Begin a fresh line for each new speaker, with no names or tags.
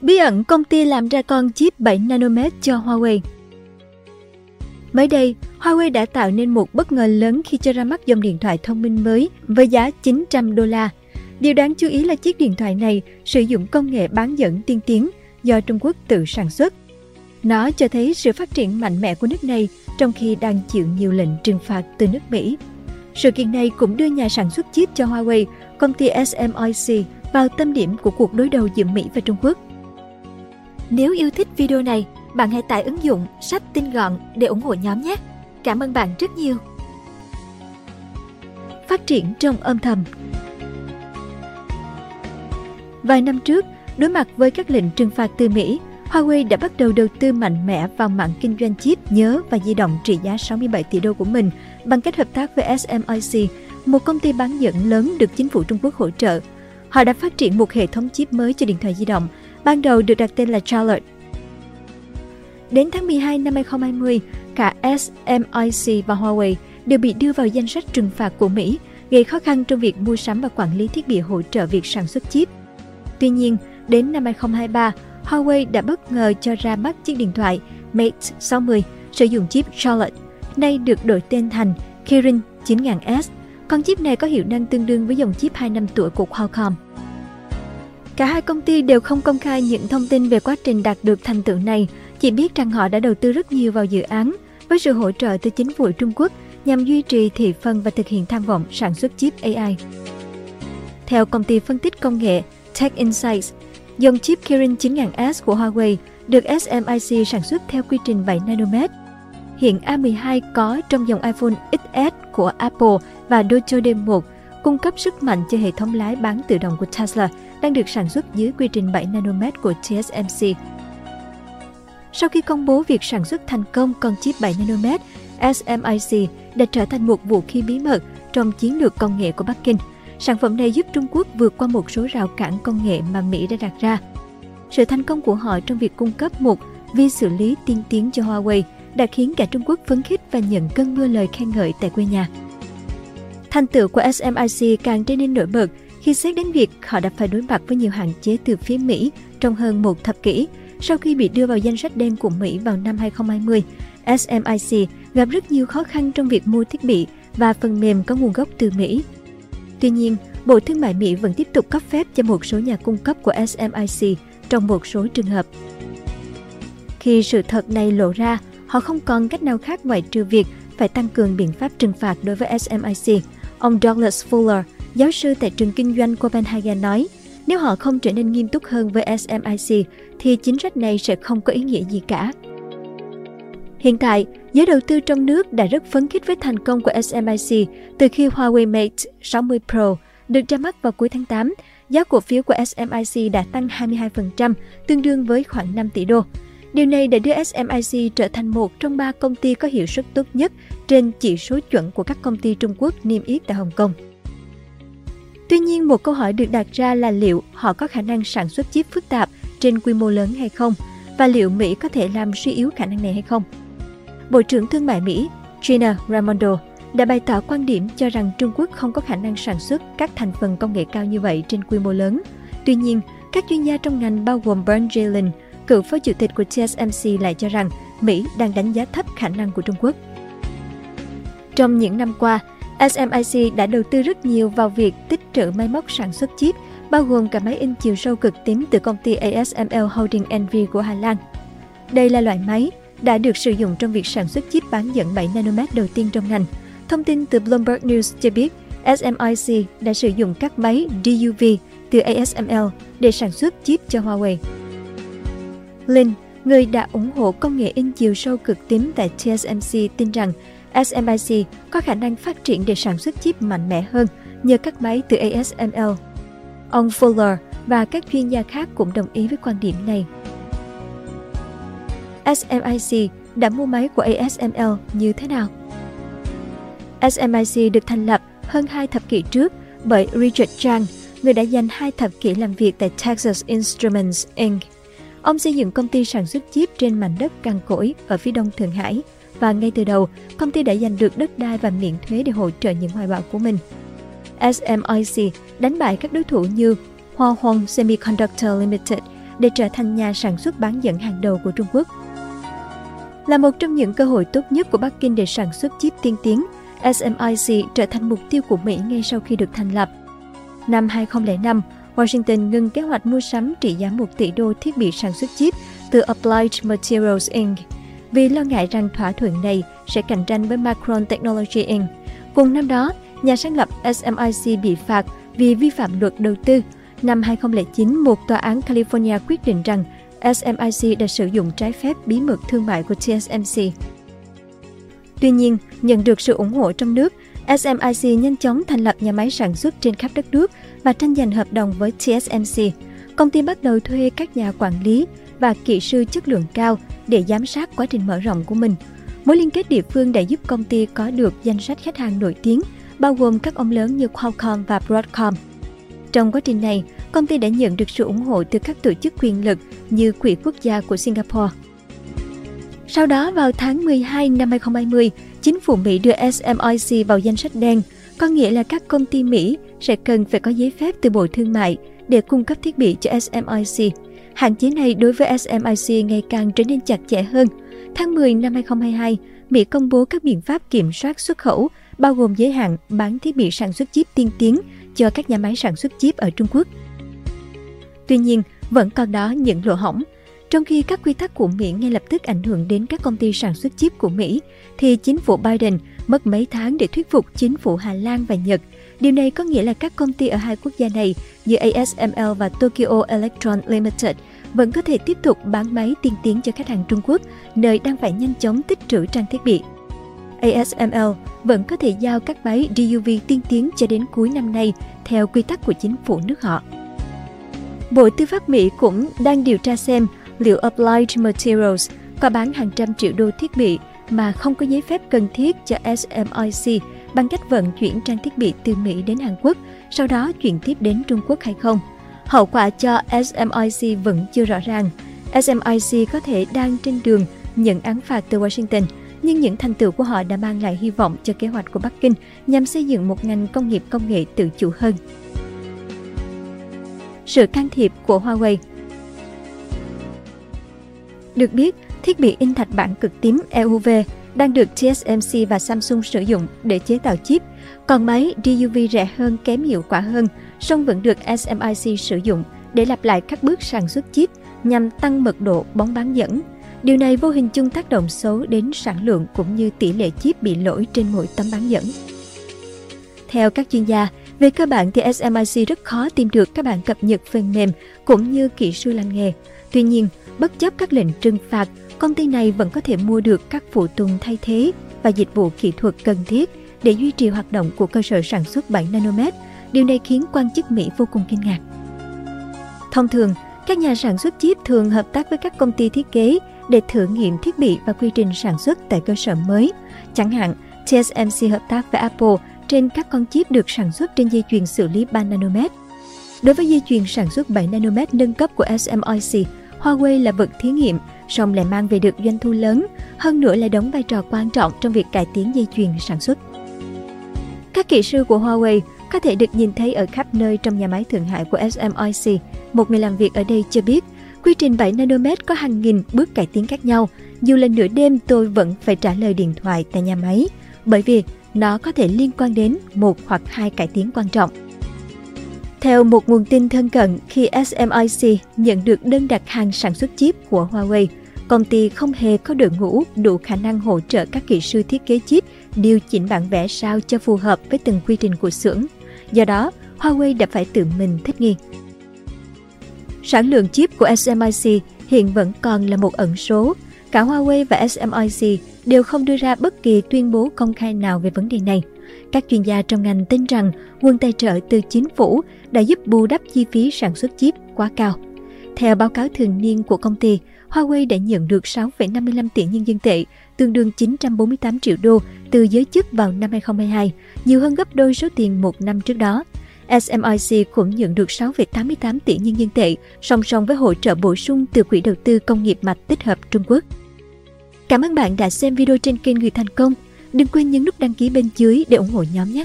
Bí ẩn công ty làm ra con chip 7 nanomet cho Huawei Mới đây, Huawei đã tạo nên một bất ngờ lớn khi cho ra mắt dòng điện thoại thông minh mới với giá 900 đô la. Điều đáng chú ý là chiếc điện thoại này sử dụng công nghệ bán dẫn tiên tiến do Trung Quốc tự sản xuất. Nó cho thấy sự phát triển mạnh mẽ của nước này trong khi đang chịu nhiều lệnh trừng phạt từ nước Mỹ. Sự kiện này cũng đưa nhà sản xuất chip cho Huawei, công ty SMIC, vào tâm điểm của cuộc đối đầu giữa Mỹ và Trung Quốc. Nếu yêu thích video này, bạn hãy tải ứng dụng sách tin gọn để ủng hộ nhóm nhé. Cảm ơn bạn rất nhiều. Phát triển trong âm thầm Vài năm trước, đối mặt với các lệnh trừng phạt từ Mỹ, Huawei đã bắt đầu đầu tư mạnh mẽ vào mạng kinh doanh chip, nhớ và di động trị giá 67 tỷ đô của mình bằng cách hợp tác với SMIC, một công ty bán dẫn lớn được chính phủ Trung Quốc hỗ trợ. Họ đã phát triển một hệ thống chip mới cho điện thoại di động, ban đầu được đặt tên là Charlotte. Đến tháng 12 năm 2020, cả SMIC và Huawei đều bị đưa vào danh sách trừng phạt của Mỹ, gây khó khăn trong việc mua sắm và quản lý thiết bị hỗ trợ việc sản xuất chip. Tuy nhiên, đến năm 2023, Huawei đã bất ngờ cho ra mắt chiếc điện thoại Mate 60 sử dụng chip Charlotte, nay được đổi tên thành Kirin 9000S. Con chip này có hiệu năng tương đương với dòng chip 2 năm tuổi của Qualcomm. Cả hai công ty đều không công khai những thông tin về quá trình đạt được thành tựu này, chỉ biết rằng họ đã đầu tư rất nhiều vào dự án với sự hỗ trợ từ chính phủ Trung Quốc nhằm duy trì thị phần và thực hiện tham vọng sản xuất chip AI. Theo công ty phân tích công nghệ Tech Insights, dòng chip Kirin 9000S của Huawei được SMIC sản xuất theo quy trình 7 nanomet. Hiện A12 có trong dòng iPhone XS của Apple và Dojo D1 cung cấp sức mạnh cho hệ thống lái bán tự động của Tesla đang được sản xuất dưới quy trình 7 nanomet của TSMC. Sau khi công bố việc sản xuất thành công con chip 7 nanomet, SMIC đã trở thành một vũ khí bí mật trong chiến lược công nghệ của Bắc Kinh. Sản phẩm này giúp Trung Quốc vượt qua một số rào cản công nghệ mà Mỹ đã đặt ra. Sự thành công của họ trong việc cung cấp một vi xử lý tiên tiến cho Huawei đã khiến cả Trung Quốc phấn khích và nhận cơn mưa lời khen ngợi tại quê nhà. Thành tựu của SMIC càng trở nên nổi bật khi xét đến việc họ đã phải đối mặt với nhiều hạn chế từ phía Mỹ trong hơn một thập kỷ sau khi bị đưa vào danh sách đen của Mỹ vào năm 2020. SMIC gặp rất nhiều khó khăn trong việc mua thiết bị và phần mềm có nguồn gốc từ Mỹ. Tuy nhiên, Bộ Thương mại Mỹ vẫn tiếp tục cấp phép cho một số nhà cung cấp của SMIC trong một số trường hợp. Khi sự thật này lộ ra, họ không còn cách nào khác ngoại trừ việc phải tăng cường biện pháp trừng phạt đối với SMIC. Ông Douglas Fuller, giáo sư tại trường kinh doanh Copenhagen nói, nếu họ không trở nên nghiêm túc hơn với SMIC thì chính sách này sẽ không có ý nghĩa gì cả. Hiện tại, giới đầu tư trong nước đã rất phấn khích với thành công của SMIC từ khi Huawei Mate 60 Pro được ra mắt vào cuối tháng 8. Giá cổ phiếu của SMIC đã tăng 22%, tương đương với khoảng 5 tỷ đô. Điều này đã đưa SMIC trở thành một trong ba công ty có hiệu suất tốt nhất trên chỉ số chuẩn của các công ty Trung Quốc niêm yết tại Hồng Kông. Tuy nhiên, một câu hỏi được đặt ra là liệu họ có khả năng sản xuất chip phức tạp trên quy mô lớn hay không, và liệu Mỹ có thể làm suy yếu khả năng này hay không. Bộ trưởng Thương mại Mỹ Gina Raimondo đã bày tỏ quan điểm cho rằng Trung Quốc không có khả năng sản xuất các thành phần công nghệ cao như vậy trên quy mô lớn. Tuy nhiên, các chuyên gia trong ngành bao gồm Bernd Jalen, cựu phó chủ tịch của TSMC lại cho rằng Mỹ đang đánh giá thấp khả năng của Trung Quốc. Trong những năm qua, SMIC đã đầu tư rất nhiều vào việc tích trữ máy móc sản xuất chip, bao gồm cả máy in chiều sâu cực tím từ công ty ASML Holding NV của Hà Lan. Đây là loại máy đã được sử dụng trong việc sản xuất chip bán dẫn 7 nanomet đầu tiên trong ngành. Thông tin từ Bloomberg News cho biết, SMIC đã sử dụng các máy DUV từ ASML để sản xuất chip cho Huawei. Lin, người đã ủng hộ công nghệ in chiều sâu cực tím tại TSMC tin rằng SMIC có khả năng phát triển để sản xuất chip mạnh mẽ hơn nhờ các máy từ ASML. Ông Fuller và các chuyên gia khác cũng đồng ý với quan điểm này. SMIC đã mua máy của ASML như thế nào? SMIC được thành lập hơn hai thập kỷ trước bởi Richard Chang, người đã dành hai thập kỷ làm việc tại Texas Instruments Inc. Ông xây dựng công ty sản xuất chip trên mảnh đất cằn cỗi ở phía đông Thượng Hải và ngay từ đầu, công ty đã giành được đất đai và miễn thuế để hỗ trợ những hoài bão của mình. SMIC đánh bại các đối thủ như Hoa Hong Semiconductor Limited để trở thành nhà sản xuất bán dẫn hàng đầu của Trung Quốc. Là một trong những cơ hội tốt nhất của Bắc Kinh để sản xuất chip tiên tiến, SMIC trở thành mục tiêu của Mỹ ngay sau khi được thành lập. Năm 2005, Washington ngừng kế hoạch mua sắm trị giá 1 tỷ đô thiết bị sản xuất chip từ Applied Materials Inc vì lo ngại rằng thỏa thuận này sẽ cạnh tranh với Macron Technology Inc. Cùng năm đó, nhà sáng lập SMIC bị phạt vì vi phạm luật đầu tư. Năm 2009, một tòa án California quyết định rằng SMIC đã sử dụng trái phép bí mật thương mại của TSMC. Tuy nhiên, nhận được sự ủng hộ trong nước, SMIC nhanh chóng thành lập nhà máy sản xuất trên khắp đất nước và tranh giành hợp đồng với TSMC. Công ty bắt đầu thuê các nhà quản lý và kỹ sư chất lượng cao để giám sát quá trình mở rộng của mình. Mối liên kết địa phương đã giúp công ty có được danh sách khách hàng nổi tiếng, bao gồm các ông lớn như Qualcomm và Broadcom. Trong quá trình này, công ty đã nhận được sự ủng hộ từ các tổ chức quyền lực như Quỹ Quốc gia của Singapore. Sau đó vào tháng 12 năm 2020, chính phủ Mỹ đưa SMIC vào danh sách đen, có nghĩa là các công ty Mỹ sẽ cần phải có giấy phép từ Bộ Thương mại để cung cấp thiết bị cho SMIC. Hạn chế này đối với SMIC ngày càng trở nên chặt chẽ hơn. Tháng 10 năm 2022, Mỹ công bố các biện pháp kiểm soát xuất khẩu, bao gồm giới hạn bán thiết bị sản xuất chip tiên tiến cho các nhà máy sản xuất chip ở Trung Quốc. Tuy nhiên, vẫn còn đó những lỗ hỏng. Trong khi các quy tắc của Mỹ ngay lập tức ảnh hưởng đến các công ty sản xuất chip của Mỹ, thì chính phủ Biden mất mấy tháng để thuyết phục chính phủ Hà Lan và Nhật. Điều này có nghĩa là các công ty ở hai quốc gia này như ASML và Tokyo Electron Limited vẫn có thể tiếp tục bán máy tiên tiến cho khách hàng Trung Quốc, nơi đang phải nhanh chóng tích trữ trang thiết bị. ASML vẫn có thể giao các máy DUV tiên tiến cho đến cuối năm nay theo quy tắc của chính phủ nước họ. Bộ Tư pháp Mỹ cũng đang điều tra xem liệu Applied Materials có bán hàng trăm triệu đô thiết bị mà không có giấy phép cần thiết cho SMIC bằng cách vận chuyển trang thiết bị từ Mỹ đến Hàn Quốc, sau đó chuyển tiếp đến Trung Quốc hay không. Hậu quả cho SMIC vẫn chưa rõ ràng. SMIC có thể đang trên đường nhận án phạt từ Washington, nhưng những thành tựu của họ đã mang lại hy vọng cho kế hoạch của Bắc Kinh nhằm xây dựng một ngành công nghiệp công nghệ tự chủ hơn. Sự can thiệp của Huawei Được biết, thiết bị in thạch bản cực tím EUV đang được TSMC và Samsung sử dụng để chế tạo chip, còn máy DUV rẻ hơn kém hiệu quả hơn, song vẫn được SMIC sử dụng để lặp lại các bước sản xuất chip nhằm tăng mật độ bóng bán dẫn. Điều này vô hình chung tác động xấu đến sản lượng cũng như tỷ lệ chip bị lỗi trên mỗi tấm bán dẫn. Theo các chuyên gia, về cơ bản thì SMIC rất khó tìm được các bản cập nhật phần mềm cũng như kỹ sư lành nghề. Tuy nhiên, bất chấp các lệnh trừng phạt, công ty này vẫn có thể mua được các phụ tùng thay thế và dịch vụ kỹ thuật cần thiết để duy trì hoạt động của cơ sở sản xuất 7 nanomet. Điều này khiến quan chức Mỹ vô cùng kinh ngạc. Thông thường, các nhà sản xuất chip thường hợp tác với các công ty thiết kế để thử nghiệm thiết bị và quy trình sản xuất tại cơ sở mới. Chẳng hạn, TSMC hợp tác với Apple trên các con chip được sản xuất trên dây chuyền xử lý 3 nanomet. Đối với dây chuyền sản xuất 7 nanomet nâng cấp của SMIC, Huawei là vật thí nghiệm, song lại mang về được doanh thu lớn, hơn nữa lại đóng vai trò quan trọng trong việc cải tiến dây chuyền sản xuất. Các kỹ sư của Huawei có thể được nhìn thấy ở khắp nơi trong nhà máy Thượng Hải của SMIC. Một người làm việc ở đây cho biết, quy trình 7 nanomet có hàng nghìn bước cải tiến khác nhau. Dù là nửa đêm tôi vẫn phải trả lời điện thoại tại nhà máy, bởi vì nó có thể liên quan đến một hoặc hai cải tiến quan trọng. Theo một nguồn tin thân cận, khi SMIC nhận được đơn đặt hàng sản xuất chip của Huawei, công ty không hề có đội ngũ đủ khả năng hỗ trợ các kỹ sư thiết kế chip điều chỉnh bản vẽ sao cho phù hợp với từng quy trình của xưởng. Do đó, Huawei đã phải tự mình thích nghi. Sản lượng chip của SMIC hiện vẫn còn là một ẩn số. Cả Huawei và SMIC đều không đưa ra bất kỳ tuyên bố công khai nào về vấn đề này. Các chuyên gia trong ngành tin rằng nguồn tài trợ từ chính phủ đã giúp bù đắp chi phí sản xuất chip quá cao. Theo báo cáo thường niên của công ty, Huawei đã nhận được 6,55 tỷ nhân dân tệ, tương đương 948 triệu đô từ giới chức vào năm 2022, nhiều hơn gấp đôi số tiền một năm trước đó. SMIC cũng nhận được 6,88 tỷ nhân dân tệ, song song với hỗ trợ bổ sung từ Quỹ đầu tư công nghiệp mạch tích hợp Trung Quốc. Cảm ơn bạn đã xem video trên kênh Người Thành Công. Đừng quên nhấn nút đăng ký bên dưới để ủng hộ nhóm nhé!